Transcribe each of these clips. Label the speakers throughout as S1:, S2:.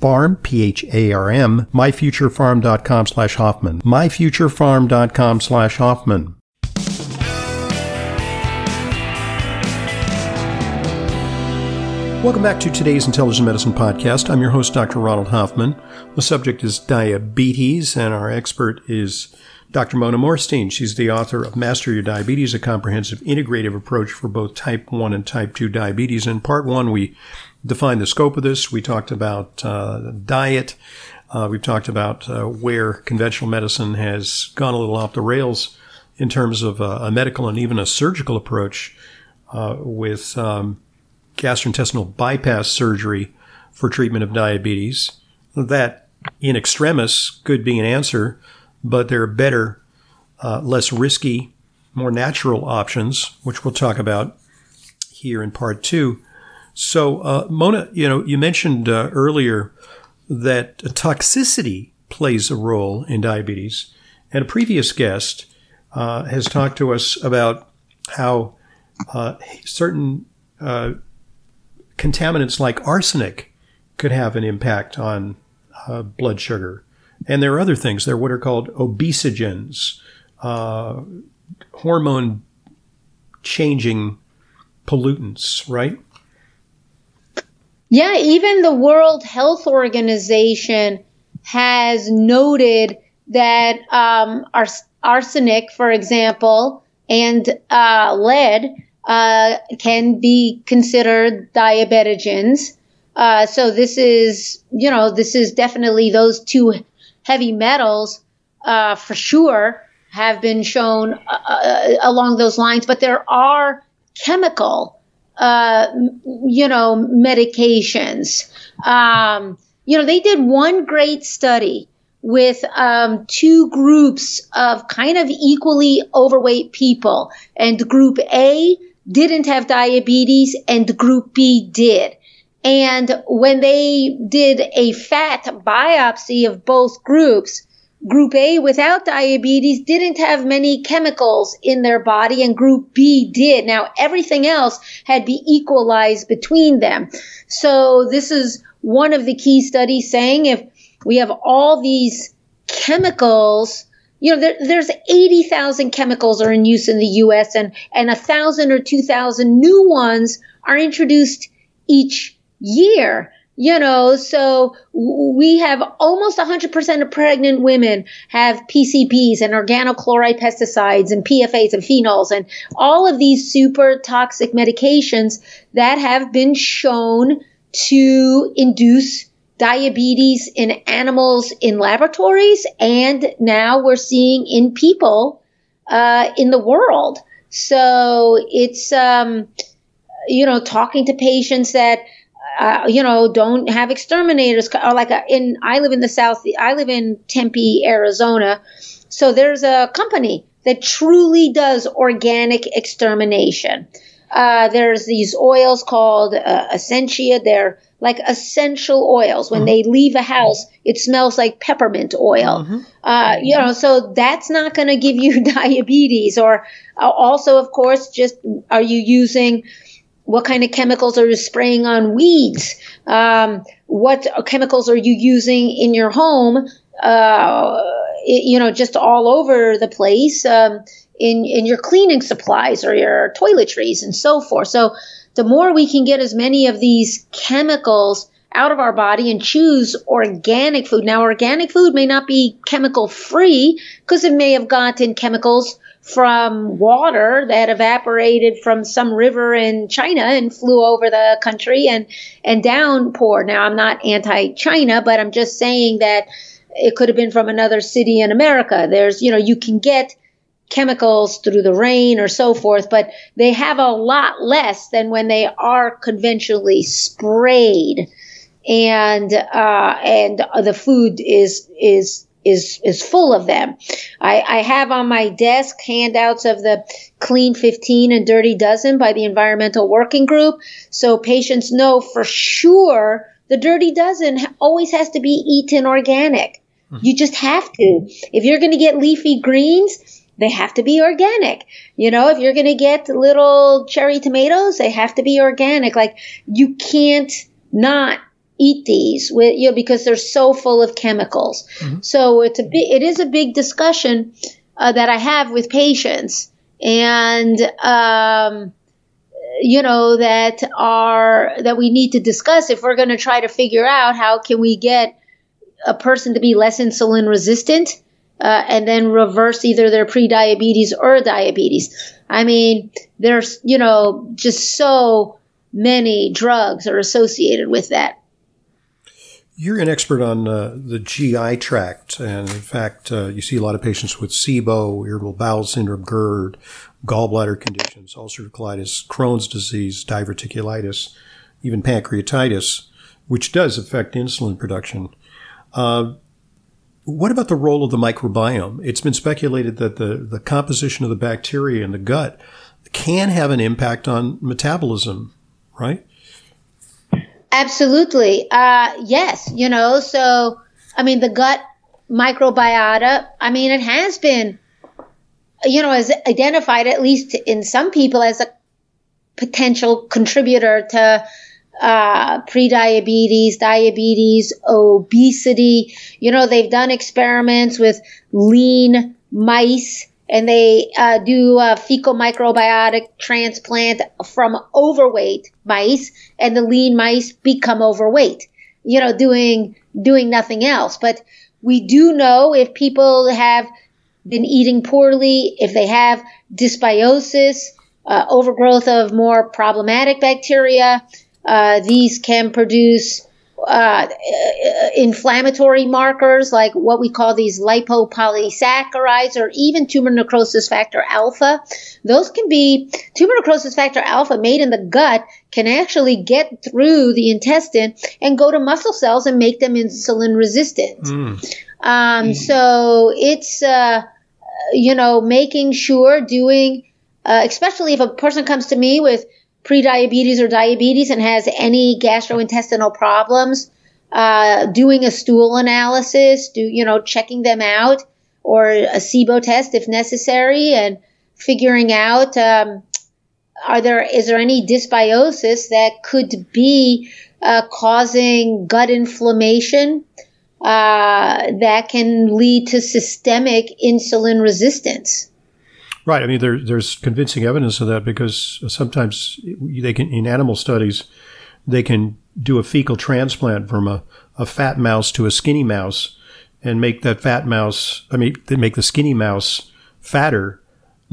S1: Pharm, P-H-A-R-M, myfuturepharm.com slash Hoffman, myfuturepharm.com slash Hoffman. Welcome back to today's Intelligent Medicine Podcast. I'm your host, Dr. Ronald Hoffman. The subject is diabetes, and our expert is Dr. Mona Morstein. She's the author of Master Your Diabetes, a comprehensive integrative approach for both type 1 and type 2 diabetes. In part 1, we defined the scope of this. We talked about uh, diet. Uh, we've talked about uh, where conventional medicine has gone a little off the rails in terms of uh, a medical and even a surgical approach uh, with um, gastrointestinal bypass surgery for treatment of diabetes. That in extremis could be an answer, but there are better, uh, less risky, more natural options, which we'll talk about here in part two. So, uh, Mona, you know, you mentioned uh, earlier that toxicity plays a role in diabetes, and a previous guest uh, has talked to us about how uh, certain uh, contaminants like arsenic could have an impact on uh, blood sugar, and there are other things. There are what are called obesogens, hormone changing pollutants, right?
S2: Yeah, even the World Health Organization has noted that um, ars- arsenic, for example, and uh, lead uh, can be considered diabetogens. Uh, so this is, you know, this is definitely those two heavy metals uh, for sure have been shown uh, uh, along those lines. But there are chemical uh, you know, medications. Um, you know, they did one great study with um, two groups of kind of equally overweight people, and group A didn't have diabetes, and group B did. And when they did a fat biopsy of both groups, Group A without diabetes didn't have many chemicals in their body and group B did. Now everything else had be equalized between them. So this is one of the key studies saying if we have all these chemicals, you know, there, there's 80,000 chemicals are in use in the U.S. and, and a thousand or 2,000 new ones are introduced each year you know, so we have almost 100% of pregnant women have PCBs and organochlorine pesticides and PFAs and phenols and all of these super toxic medications that have been shown to induce diabetes in animals in laboratories and now we're seeing in people uh, in the world. So it's, um, you know, talking to patients that uh, you know, don't have exterminators. Or like a, in, I live in the South, I live in Tempe, Arizona. So there's a company that truly does organic extermination. Uh, there's these oils called uh, Essentria. They're like essential oils. When mm-hmm. they leave a house, it smells like peppermint oil. Mm-hmm. Uh, you know, so that's not going to give you diabetes. Or uh, also, of course, just are you using what kind of chemicals are you spraying on weeds? Um, what chemicals are you using in your home? Uh, it, you know, just all over the place um, in in your cleaning supplies or your toiletries and so forth. So the more we can get as many of these chemicals out of our body and choose organic food. Now, organic food may not be chemical free because it may have gotten chemicals from water that evaporated from some river in China and flew over the country and and downpour. Now I'm not anti-China, but I'm just saying that it could have been from another city in America. There's, you know, you can get chemicals through the rain or so forth, but they have a lot less than when they are conventionally sprayed, and uh, and the food is is is is full of them. I, I have on my desk handouts of the Clean 15 and Dirty Dozen by the Environmental Working Group, so patients know for sure the Dirty Dozen always has to be eaten organic. Mm-hmm. You just have to. If you're going to get leafy greens, they have to be organic. You know, if you're going to get little cherry tomatoes, they have to be organic. Like you can't not eat these with you know because they're so full of chemicals. Mm-hmm. So it's a big, it is a big discussion uh, that I have with patients, and um, you know that are that we need to discuss if we're going to try to figure out how can we get a person to be less insulin resistant uh, and then reverse either their pre-diabetes or diabetes. I mean, there's, you know, just so many drugs are associated with that.
S1: You're an expert on uh, the GI tract, and in fact, uh, you see a lot of patients with SIBO, irritable bowel syndrome, GERD, gallbladder conditions, ulcerative colitis, Crohn's disease, diverticulitis, even pancreatitis, which does affect insulin production. Uh, what about the role of the microbiome? It's been speculated that the, the composition of the bacteria in the gut can have an impact on metabolism, right?
S2: Absolutely. Uh, yes. You know, so, I mean, the gut microbiota, I mean, it has been, you know, as identified, at least in some people, as a potential contributor to uh, prediabetes, diabetes, obesity. You know, they've done experiments with lean mice and they uh, do a fecal microbiotic transplant from overweight mice and the lean mice become overweight, you know, doing, doing nothing else. But we do know if people have been eating poorly, if they have dysbiosis, uh, overgrowth of more problematic bacteria, uh, these can produce uh, inflammatory markers like what we call these lipopolysaccharides or even tumor necrosis factor alpha. Those can be tumor necrosis factor alpha made in the gut can actually get through the intestine and go to muscle cells and make them insulin resistant. Mm. Um, mm. So it's, uh, you know, making sure doing, uh, especially if a person comes to me with prediabetes or diabetes and has any gastrointestinal problems, uh, doing a stool analysis, do you know checking them out, or a SIBO test if necessary, and figuring out um, are there is there any dysbiosis that could be uh, causing gut inflammation uh, that can lead to systemic insulin resistance.
S1: Right. I mean, there, there's convincing evidence of that because sometimes they can, in animal studies, they can do a fecal transplant from a, a fat mouse to a skinny mouse and make that fat mouse, I mean, they make the skinny mouse fatter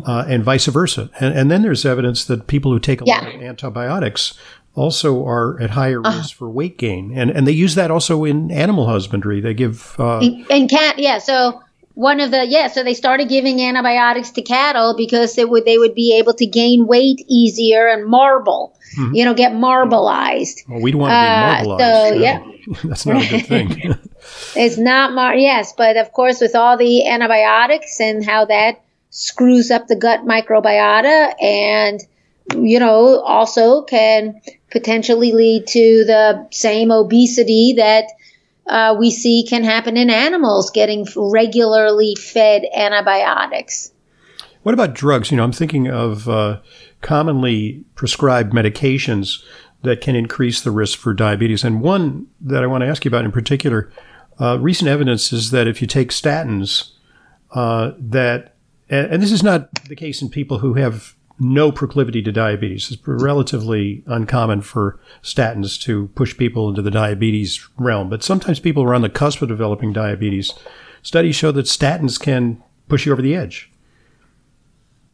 S1: uh, and vice versa. And, and, then there's evidence that people who take a yeah. lot of antibiotics also are at higher uh, risk for weight gain. And, and they use that also in animal husbandry. They give. Uh,
S2: and cat, yeah. So one of the yeah so they started giving antibiotics to cattle because it would they would be able to gain weight easier and marble mm-hmm. you know get marbleized.
S1: Well we don't want to be marbleized uh, so yeah. that's not a good thing.
S2: It's not mar yes but of course with all the antibiotics and how that screws up the gut microbiota and you know also can potentially lead to the same obesity that uh, we see can happen in animals getting regularly fed antibiotics.
S1: What about drugs? You know, I'm thinking of uh, commonly prescribed medications that can increase the risk for diabetes. And one that I want to ask you about in particular, uh, recent evidence is that if you take statins, uh, that and this is not the case in people who have no proclivity to diabetes. It's relatively uncommon for statins to push people into the diabetes realm, but sometimes people are on the cusp of developing diabetes. Studies show that statins can push you over the edge.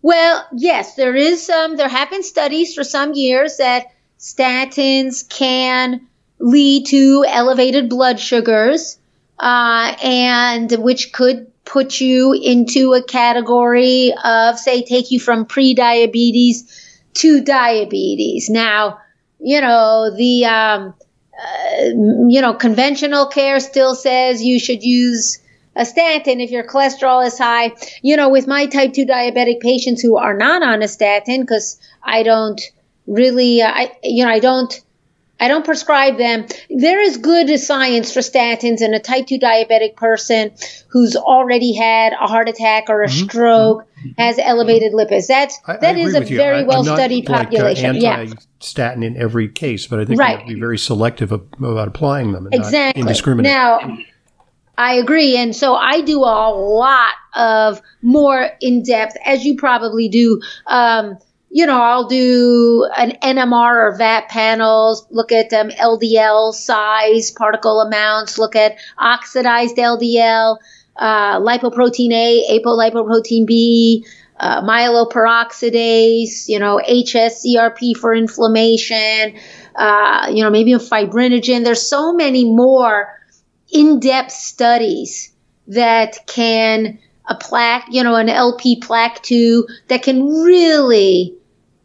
S2: Well, yes, there is some. There have been studies for some years that statins can lead to elevated blood sugars, uh, and which could put you into a category of, say, take you from pre-diabetes to diabetes. Now, you know the um, uh, you know conventional care still says you should use a statin if your cholesterol is high. You know, with my type 2 diabetic patients who are not on a statin, because I don't really, uh, I, you know, I don't, I don't prescribe them. There is good science for statins in a type 2 diabetic person who's already had a heart attack or a mm-hmm. stroke, mm-hmm. has elevated lipids. That's, I, that I is a very well studied population.
S1: Like, uh, yeah. Statin in every case, but I think right. you have to be very selective about applying them.
S2: exactly.
S1: indiscriminate.
S2: Now, I agree. And so I do a lot of more in depth, as you probably do. Um, you know, I'll do an NMR or VAP panels, look at um, LDL size, particle amounts, look at oxidized LDL, uh, lipoprotein A, apolipoprotein B, uh, myeloperoxidase, you know, HSCRP for inflammation, uh, you know, maybe a fibrinogen. There's so many more in-depth studies that can a plaque, you know, an Lp-PLA2 that can really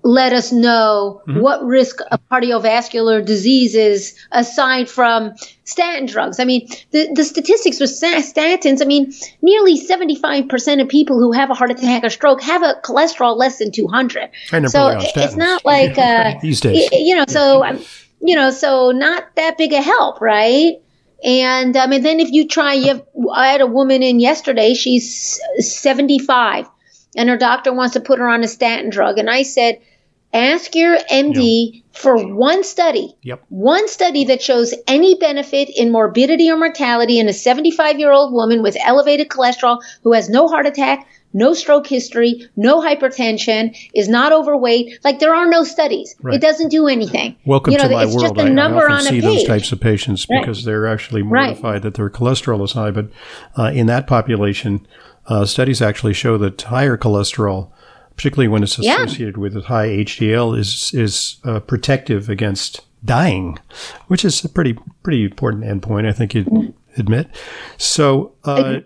S2: let us know mm-hmm. what risk of cardiovascular diseases aside from statin drugs. I mean, the, the statistics with statins, I mean, nearly 75% of people who have a heart attack or stroke have a cholesterol less than 200. So it's not like, uh,
S1: these days,
S2: you know, so, you know, so not that big a help, right? And um, and then if you try, you have, I had a woman in yesterday. She's 75, and her doctor wants to put her on a statin drug. And I said, ask your MD yep. for one study,
S1: yep.
S2: one study that shows any benefit in morbidity or mortality in a 75 year old woman with elevated cholesterol who has no heart attack, no stroke history, no hypertension, is not overweight. Like there are no studies. Right. It doesn't do anything.
S1: Welcome you know, to my it's world. Just a number I, I often see those types of patients because right. they're actually mortified right. that their cholesterol is high. But uh, in that population, uh, studies actually show that higher cholesterol, particularly when it's associated yeah. with high HDL, is is uh, protective against dying, which is a pretty pretty important endpoint. I think you'd admit. So. Uh,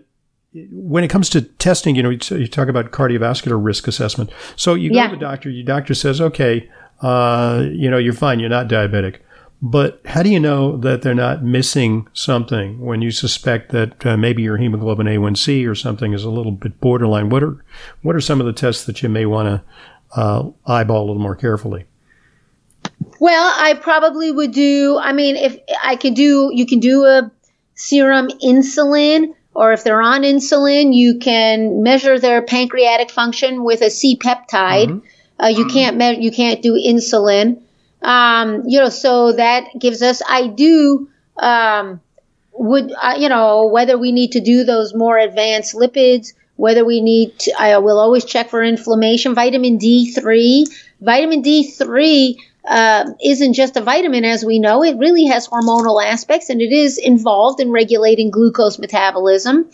S1: when it comes to testing, you know, you talk about cardiovascular risk assessment. So you go yeah. to the doctor, your doctor says, okay, uh, you know, you're fine, you're not diabetic. But how do you know that they're not missing something when you suspect that uh, maybe your hemoglobin A1C or something is a little bit borderline? What are what are some of the tests that you may want to uh, eyeball a little more carefully?
S2: Well, I probably would do. I mean, if I could do, you can do a serum insulin or if they're on insulin, you can measure their pancreatic function with a C peptide. Mm-hmm. Uh, you mm-hmm. can't me- you can't do insulin. Um, you know, so that gives us. I do. Um, would uh, you know whether we need to do those more advanced lipids? Whether we need to, I will always check for inflammation. Vitamin D3. Vitamin D3 uh, isn't just a vitamin as we know. It really has hormonal aspects and it is involved in regulating glucose metabolism.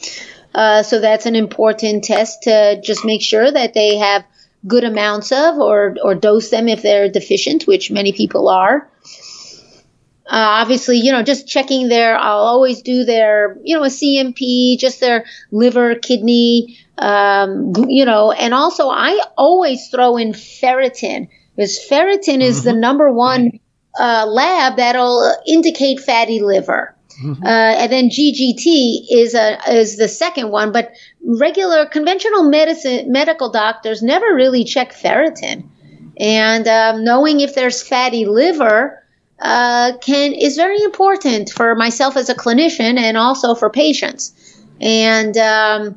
S2: Uh, so that's an important test to just make sure that they have good amounts of or, or dose them if they're deficient, which many people are. Uh, obviously, you know, just checking their, I'll always do their, you know, a CMP, just their liver, kidney, um, you know, and also I always throw in ferritin because ferritin is mm-hmm. the number one uh, lab that'll indicate fatty liver. Mm-hmm. Uh, and then GGT is a is the second one, but regular conventional medicine medical doctors never really check ferritin, and um, knowing if there's fatty liver uh, can is very important for myself as a clinician and also for patients. And um,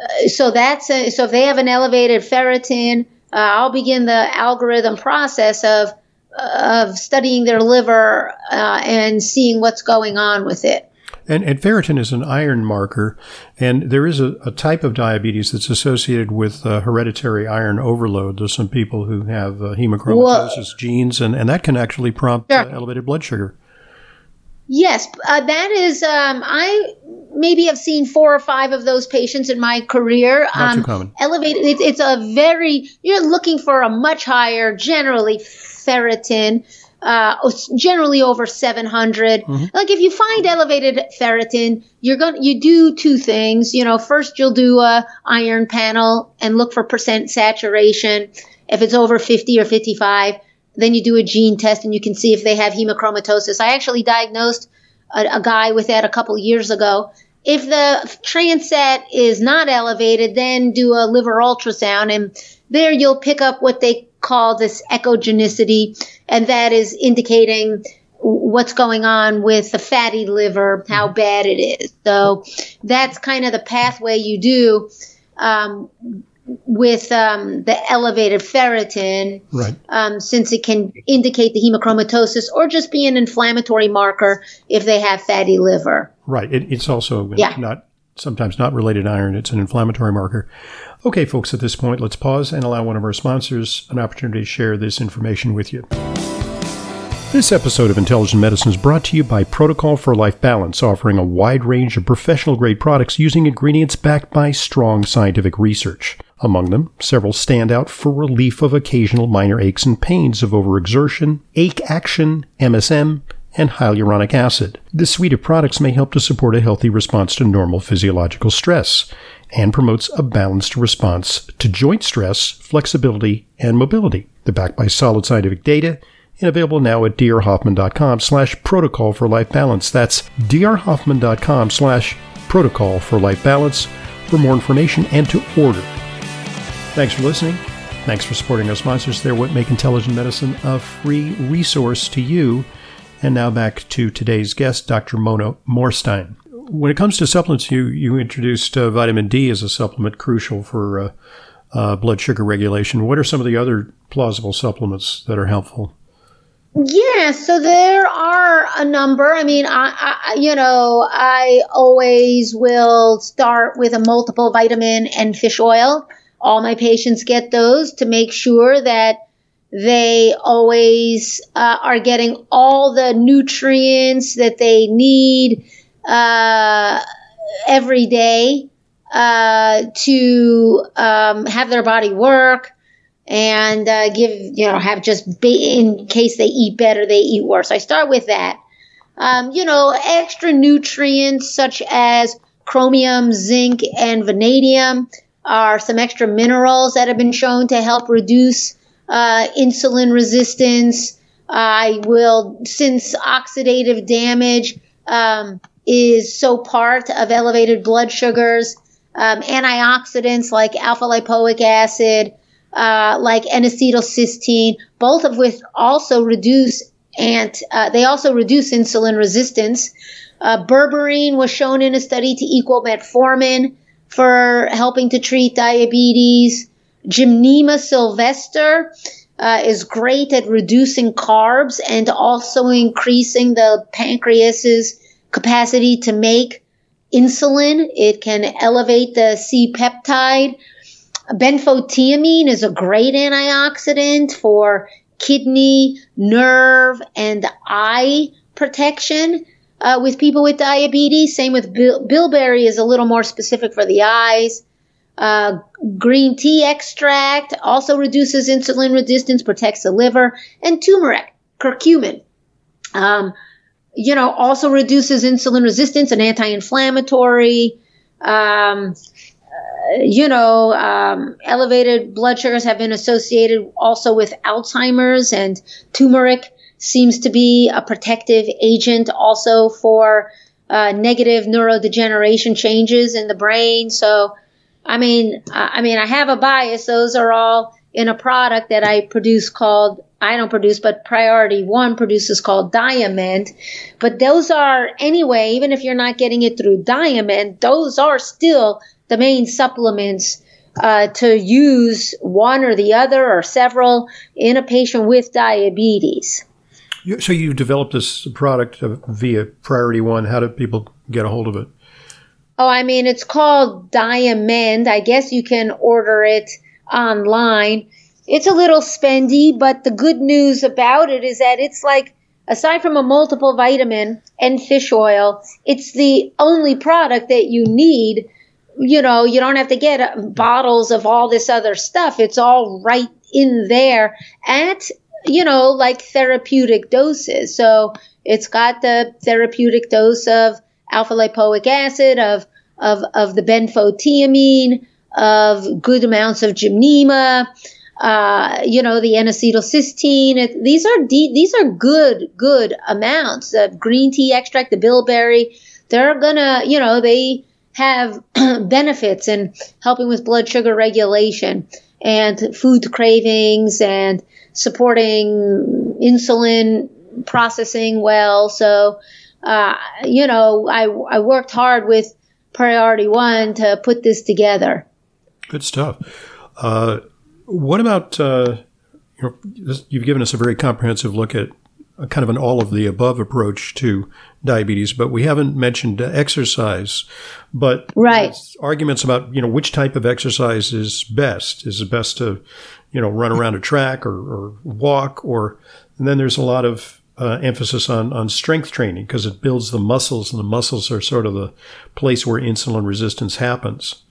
S2: uh, so that's a, so if they have an elevated ferritin, uh, I'll begin the algorithm process of of studying their liver uh, and seeing what's going on with it.
S1: And, and, ferritin is an iron marker, and there is a, a type of diabetes that's associated with uh, hereditary iron overload. There's some people who have uh, hemochromatosis genes, and, and that can actually prompt uh, elevated blood sugar.
S2: Yes, uh, that is. Um, I maybe have seen four or five of those patients in my career.
S1: Not
S2: um,
S1: too common.
S2: Elevated. It, it's a very. You're looking for a much higher, generally ferritin. Uh, generally over 700.
S1: Mm-hmm.
S2: Like if you find elevated ferritin, you're going to you do two things. You know, first you'll do a iron panel and look for percent saturation. If it's over 50 or 55, then you do a gene test and you can see if they have hemochromatosis. I actually diagnosed a, a guy with that a couple years ago. If the transat is not elevated, then do a liver ultrasound, and there you'll pick up what they call this echogenicity, and that is indicating what's going on with the fatty liver, how bad it is. So that's kind of the pathway you do. Um, with um, the elevated ferritin,
S1: Right.
S2: um, since it can indicate the hemochromatosis or just be an inflammatory marker if they have fatty liver.
S1: Right. It, it's also
S2: Yeah.
S1: not sometimes not related iron. It's an inflammatory marker. Okay, folks. At this point, let's pause and allow one of our sponsors an opportunity to share this information with you. This episode of Intelligent Medicine is brought to you by Protocol for Life Balance, offering a wide range of professional grade products using ingredients backed by strong scientific research. Among them, several stand out for relief of occasional minor aches and pains of overexertion, ache action, MSM, and hyaluronic acid. This suite of products may help to support a healthy response to normal physiological stress and promotes a balanced response to joint stress, flexibility, and mobility. They're backed by solid scientific data and available now at drhoffman.com slash protocol for life balance. That's drhoffman.com slash protocol for life balance for more information and to order. Thanks for listening. Thanks for supporting our sponsors. They're what make intelligent medicine a free resource to you. And now back to today's guest, Dr. Mona Morstein. When it comes to supplements, you, you introduced uh, vitamin D as a supplement crucial for uh, uh, blood sugar regulation. What are some of the other plausible supplements that are helpful?
S2: Yeah, so there are a number. I mean, I, I you know, I always will start with a multiple vitamin and fish oil. All my patients get those to make sure that they always uh, are getting all the nutrients that they need uh, every day uh, to um, have their body work and uh, give you know have just be, in case they eat better they eat worse. I start with that. Um, you know, extra nutrients such as chromium, zinc, and vanadium are some extra minerals that have been shown to help reduce uh, insulin resistance. I will, since oxidative damage um, is so part of elevated blood sugars, um, antioxidants like alpha lipoic acid, uh, like N-acetylcysteine, both of which also reduce and uh, they also reduce insulin resistance. Uh, berberine was shown in a study to equal metformin for helping to treat diabetes. Gymnema sylvestre uh, is great at reducing carbs and also increasing the pancreas's capacity to make insulin. It can elevate the C peptide. Benfotiamine is a great antioxidant for kidney, nerve, and eye protection uh, with people with diabetes. Same with bil- bilberry is a little more specific for the eyes. Uh, green tea extract also reduces insulin resistance, protects the liver, and turmeric, curcumin. Um, you know, also reduces insulin resistance and anti-inflammatory. Um, you know, um, elevated blood sugars have been associated also with Alzheimer's, and turmeric seems to be a protective agent also for uh, negative neurodegeneration changes in the brain. So, I mean, I mean, I have a bias. Those are all in a product that I produce called I don't produce, but Priority One produces called Diamend. But those are anyway, even if you're not getting it through Diamend, those are still the main supplements uh, to use one or the other or several in a patient with diabetes.
S1: So you developed this product via Priority One. How do people get a hold of it?
S2: Oh, I mean, it's called Diamend. I guess you can order it online. It's a little spendy, but the good news about it is that it's like aside from a multiple vitamin and fish oil, it's the only product that you need. You know, you don't have to get bottles of all this other stuff. It's all right in there at, you know, like therapeutic doses. So it's got the therapeutic dose of alpha lipoic acid, of, of, of the benfotiamine, of good amounts of gymnema, uh, you know, the N-acetylcysteine. these are de- these are good good amounts. The green tea extract, the bilberry, they're gonna, you know, they have benefits in helping with blood sugar regulation and food cravings and supporting insulin processing well. So, uh, you know, I, I worked hard with Priority One to put this together.
S1: Good stuff. Uh, what about uh, you know, you've given us a very comprehensive look at a kind of an all of the above approach to diabetes, but we haven't mentioned exercise. But
S2: right.
S1: arguments about you know which type of exercise is best. Is it best to you know run around a track or, or walk, or and then there's a lot of uh, emphasis on on strength training because it builds the muscles, and the muscles are sort of the place where insulin resistance happens.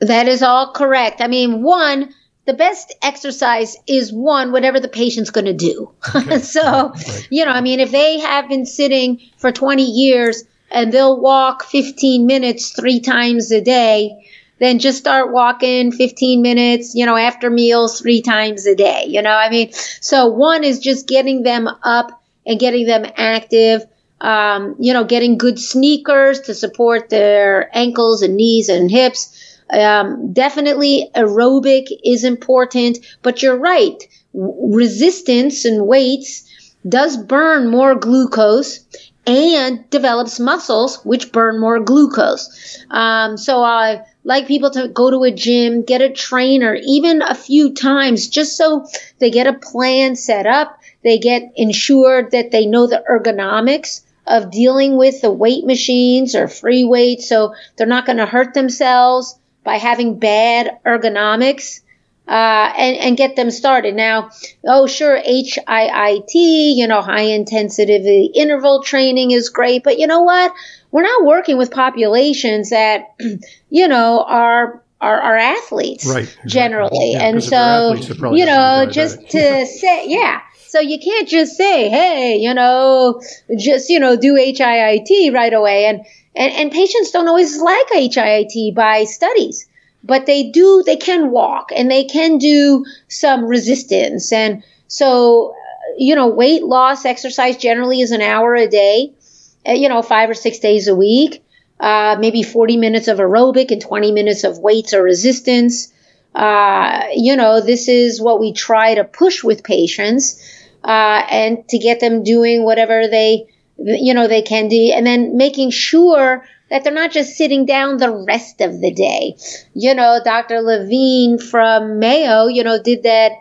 S2: That is all correct. I mean, one, the best exercise is one, whatever the patient's going to do. Okay. so, right. you know, I mean, if they have been sitting for 20 years and they'll walk 15 minutes three times a day, then just start walking 15 minutes, you know, after meals three times a day. You know, I mean, so one is just getting them up and getting them active. Um, you know, getting good sneakers to support their ankles and knees and hips um, definitely aerobic is important, but you're right. Resistance and weights does burn more glucose and develops muscles which burn more glucose. Um, so I like people to go to a gym, get a trainer, even a few times, just so they get a plan set up. They get ensured that they know the ergonomics of dealing with the weight machines or free weights, so they're not going to hurt themselves by having bad ergonomics uh, and, and get them started. Now, oh, sure, HIIT, you know, high intensity interval training is great, but you know what? We're not working with populations that, you know, are are, are athletes
S1: right,
S2: generally. Yeah, and so, you know, just to say, yeah. So you can't just say, hey, you know, just, you know, do HIIT right away. And, and, and patients don't always like HIIT by studies, but they do, they can walk and they can do some resistance. And so, you know, weight loss exercise generally is an hour a day, uh, you know, five or six days a week, uh, maybe 40 minutes of aerobic and 20 minutes of weights or resistance. Uh, you know, this is what we try to push with patients, uh, and to get them doing whatever they, you know, they can do, and then making sure that they're not just sitting down the rest of the day. You know, Dr. Levine from Mayo, you know, did that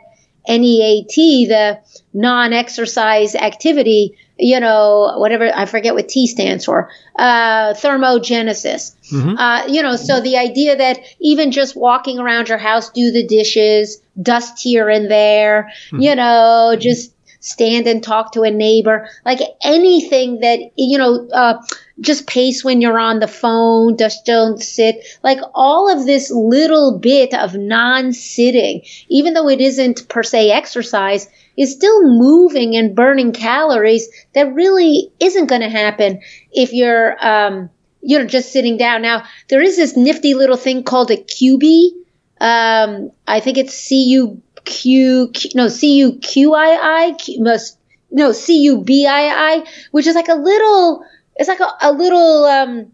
S2: NEAT, the non exercise activity, you know, whatever, I forget what T stands for, uh, thermogenesis. Mm-hmm. Uh, you know, so the idea that even just walking around your house, do the dishes, dust here and there, mm-hmm. you know, just stand and talk to a neighbor, like anything that, you know, uh, just pace when you're on the phone, just don't sit. Like all of this little bit of non sitting, even though it isn't per se exercise, is still moving and burning calories that really isn't going to happen if you're, um, you know, just sitting down. Now, there is this nifty little thing called a Cubii. Um, I think it's C U Q, Q no C U Q I I must no C U B I I, which is like a little it's like a, a little um,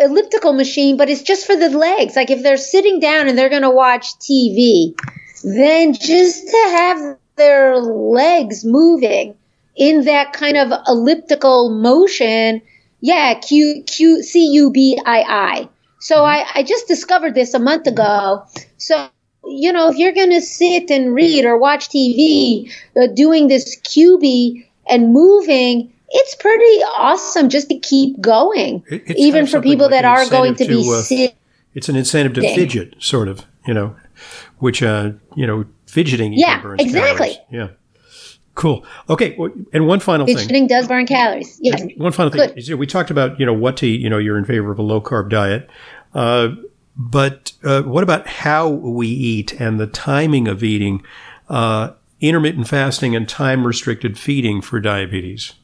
S2: elliptical machine, but it's just for the legs. Like if they're sitting down and they're to watch TV, then just to have their legs moving in that kind of elliptical motion, yeah, Q Q C U B I I. So mm-hmm. I, I just discovered this a month ago. So you know, if you're going to sit and read or watch TV, uh, doing this Cubii and moving, it's pretty awesome just to keep going, it's even for people like that are going to, to be uh, sitting.
S1: It's an incentive to fidget, sort of, you know, which, uh, you know, fidgeting.
S2: Yeah, exactly.
S1: Calories. Yeah. Cool. Okay, and one final
S2: Binge
S1: thing.
S2: Fidgeting does burn calories. Yes.
S1: One final thing. Is, we talked about you know what to eat. You know, you're in favor of a low carb diet, uh, but uh, what about how we eat and the timing of eating? Uh, intermittent fasting and time restricted feeding for diabetes.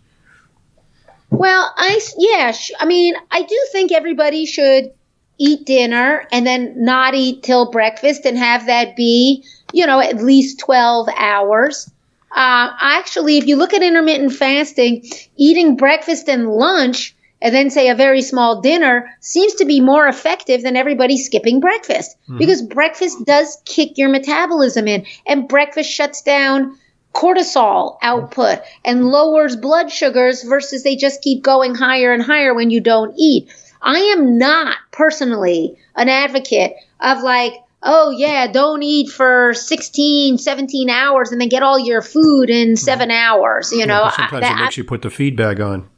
S2: Well, I yeah, I mean, I do think everybody should eat dinner and then not eat till breakfast and have that be, you know, at least 12 hours. Uh, actually, if you look at intermittent fasting, eating breakfast and lunch and then say a very small dinner seems to be more effective than everybody skipping breakfast mm-hmm. because breakfast does kick your metabolism in and breakfast shuts down cortisol output and lowers blood sugars versus they just keep going higher and higher when you don't eat. I am not personally an advocate of like, oh yeah, don't eat for 16, 17 hours and then get all your food in mm-hmm. seven hours. You know,
S1: sometimes that, it makes you put the feed bag on.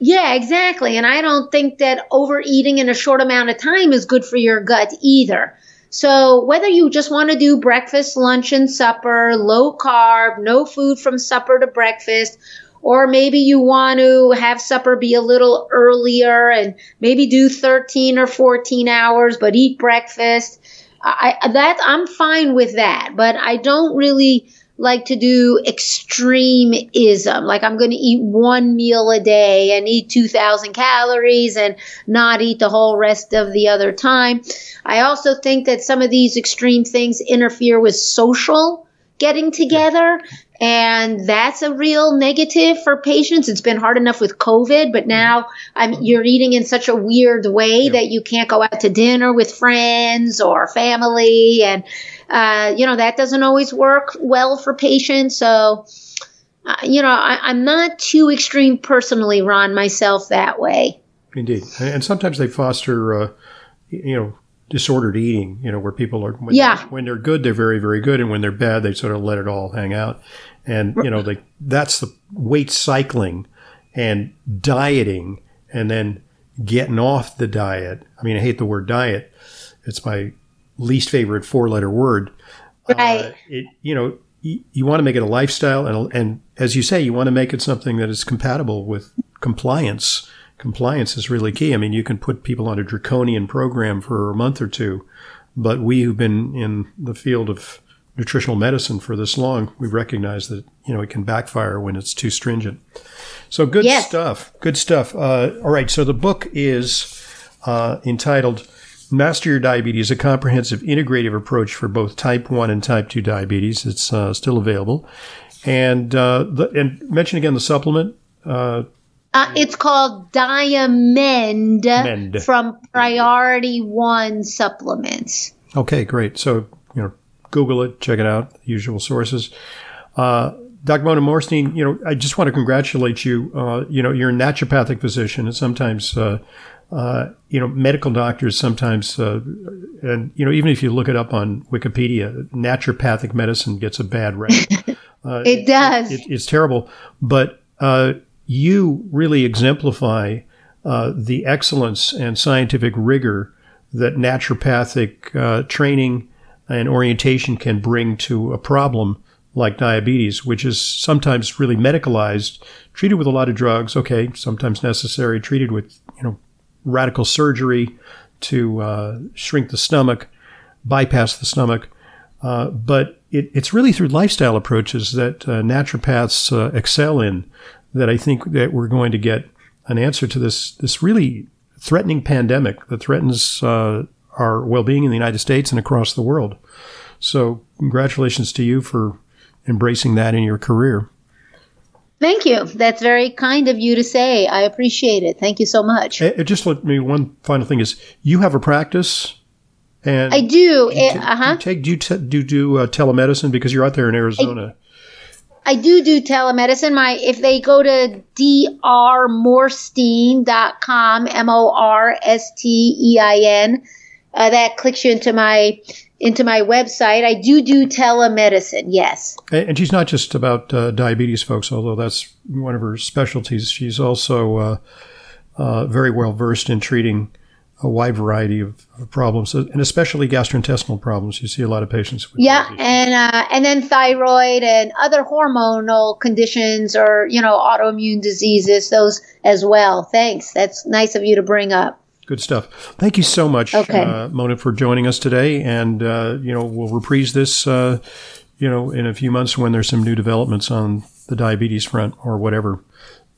S2: Yeah, exactly. And I don't think that overeating in a short amount of time is good for your gut either. So whether you just want to do breakfast, lunch, and supper, low carb, no food from supper to breakfast, or maybe you want to have supper be a little earlier and maybe do 13 or 14 hours, but eat breakfast. I, that I'm fine with that, but I don't really like to do extremism. Like I'm going to eat one meal a day and eat 2,000 calories and not eat the whole rest of the other time. I also think that some of these extreme things interfere with social getting together. And that's a real negative for patients. It's been hard enough with COVID, but now I'm, you're eating in such a weird way yeah. that you can't go out to dinner with friends or family. And, uh, you know, that doesn't always work well for patients. So, uh, you know, I, am not too extreme personally, Ron, myself that way.
S1: Indeed. And sometimes they foster, uh, you know, disordered eating, you know, where people are, when,
S2: yeah.
S1: they're, when they're good, they're very, very good. And when they're bad, they sort of let it all hang out. And, you know, they, that's the weight cycling and dieting and then getting off the diet. I mean, I hate the word diet. It's my least favorite four letter word.
S2: Right. Uh,
S1: it, you know, you, you want to make it a lifestyle. And, and as you say, you want to make it something that is compatible with compliance compliance is really key. I mean, you can put people on a draconian program for a month or two, but we who've been in the field of nutritional medicine for this long, we recognize that you know it can backfire when it's too stringent. So good yes. stuff. Good stuff. Uh, all right. So the book is uh, entitled "Master Your Diabetes: A Comprehensive Integrative Approach for Both Type One and Type Two Diabetes." It's uh, still available, and uh, the, and mention again the supplement. Uh,
S2: uh, it's called Diamend Mend. from Priority One Supplements.
S1: Okay, great. So, you know, Google it, check it out, usual sources. Uh, Dr. Mona Morstein, you know, I just want to congratulate you. Uh, you know, you're a naturopathic physician, and sometimes, uh, you know, medical doctors sometimes, uh, and you know, even if you look it up on Wikipedia, naturopathic medicine gets a bad rap.
S2: Uh, it does.
S1: It, it, it's terrible, but uh, you really exemplify uh, the excellence and scientific rigor that naturopathic uh, training and orientation can bring to a problem like diabetes, which is sometimes really medicalized, treated with a lot of drugs, okay, sometimes necessary, treated with, you know, radical surgery to uh, shrink the stomach, bypass the stomach. Uh, but it, it's really through lifestyle approaches that uh, naturopaths uh, excel in that I think that we're going to get an answer to this this really threatening pandemic that threatens uh, our well-being in the United States and across the world. So, congratulations to you for embracing that in your career.
S2: Thank you. That's very kind of you to say. I appreciate it. Thank you so much.
S1: Uh, just let me one final thing is you have a practice and
S2: I do. do uh huh.
S1: Do you take do you t- do, do uh, telemedicine because you're out there in Arizona? I,
S2: I do do telemedicine. My if they go to drmorstein.com, M O R S T E I N, uh, that clicks you into my into my website. I do do telemedicine. Yes.
S1: And she's not just about uh, diabetes, folks. Although that's one of her specialties. She's also uh, uh very well versed in treating a wide variety of, of, problems, and especially gastrointestinal problems. You see a lot of patients. with
S2: Yeah, and uh, and then thyroid and other hormonal conditions or you know autoimmune diseases, those as well. Thanks. That's nice of you to bring up.
S1: Good stuff. Thank you so much,
S2: Okay.
S1: uh, Mona, for joining us today. And uh, you know, we'll reprise this, uh, you know, in a few months when there's some new developments on the diabetes front or whatever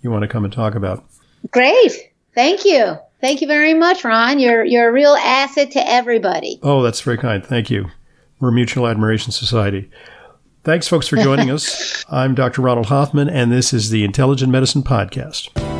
S1: you want to come and talk about.
S2: Great. Thank you. Thank you very much, Ron. You're you're a real asset to everybody.
S1: Oh, that's very kind. Thank you. We're a Mutual Admiration Society. Thanks, folks, for joining us. I'm Dr. Ronald Hoffman, and this is the Intelligent Medicine Podcast.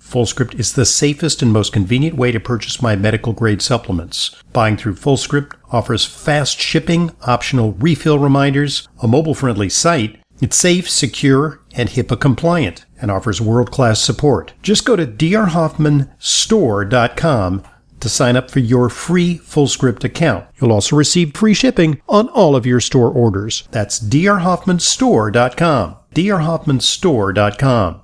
S1: FullScript is the safest and most convenient way to purchase my medical grade supplements. Buying through FullScript offers fast shipping, optional refill reminders, a mobile friendly site, it's safe, secure, and HIPAA compliant and offers world class support. Just go to drhoffmanstore.com to sign up for your free FullScript account. You'll also receive free shipping on all of your store orders. That's drhoffmanstore.com. drhoffmanstore.com.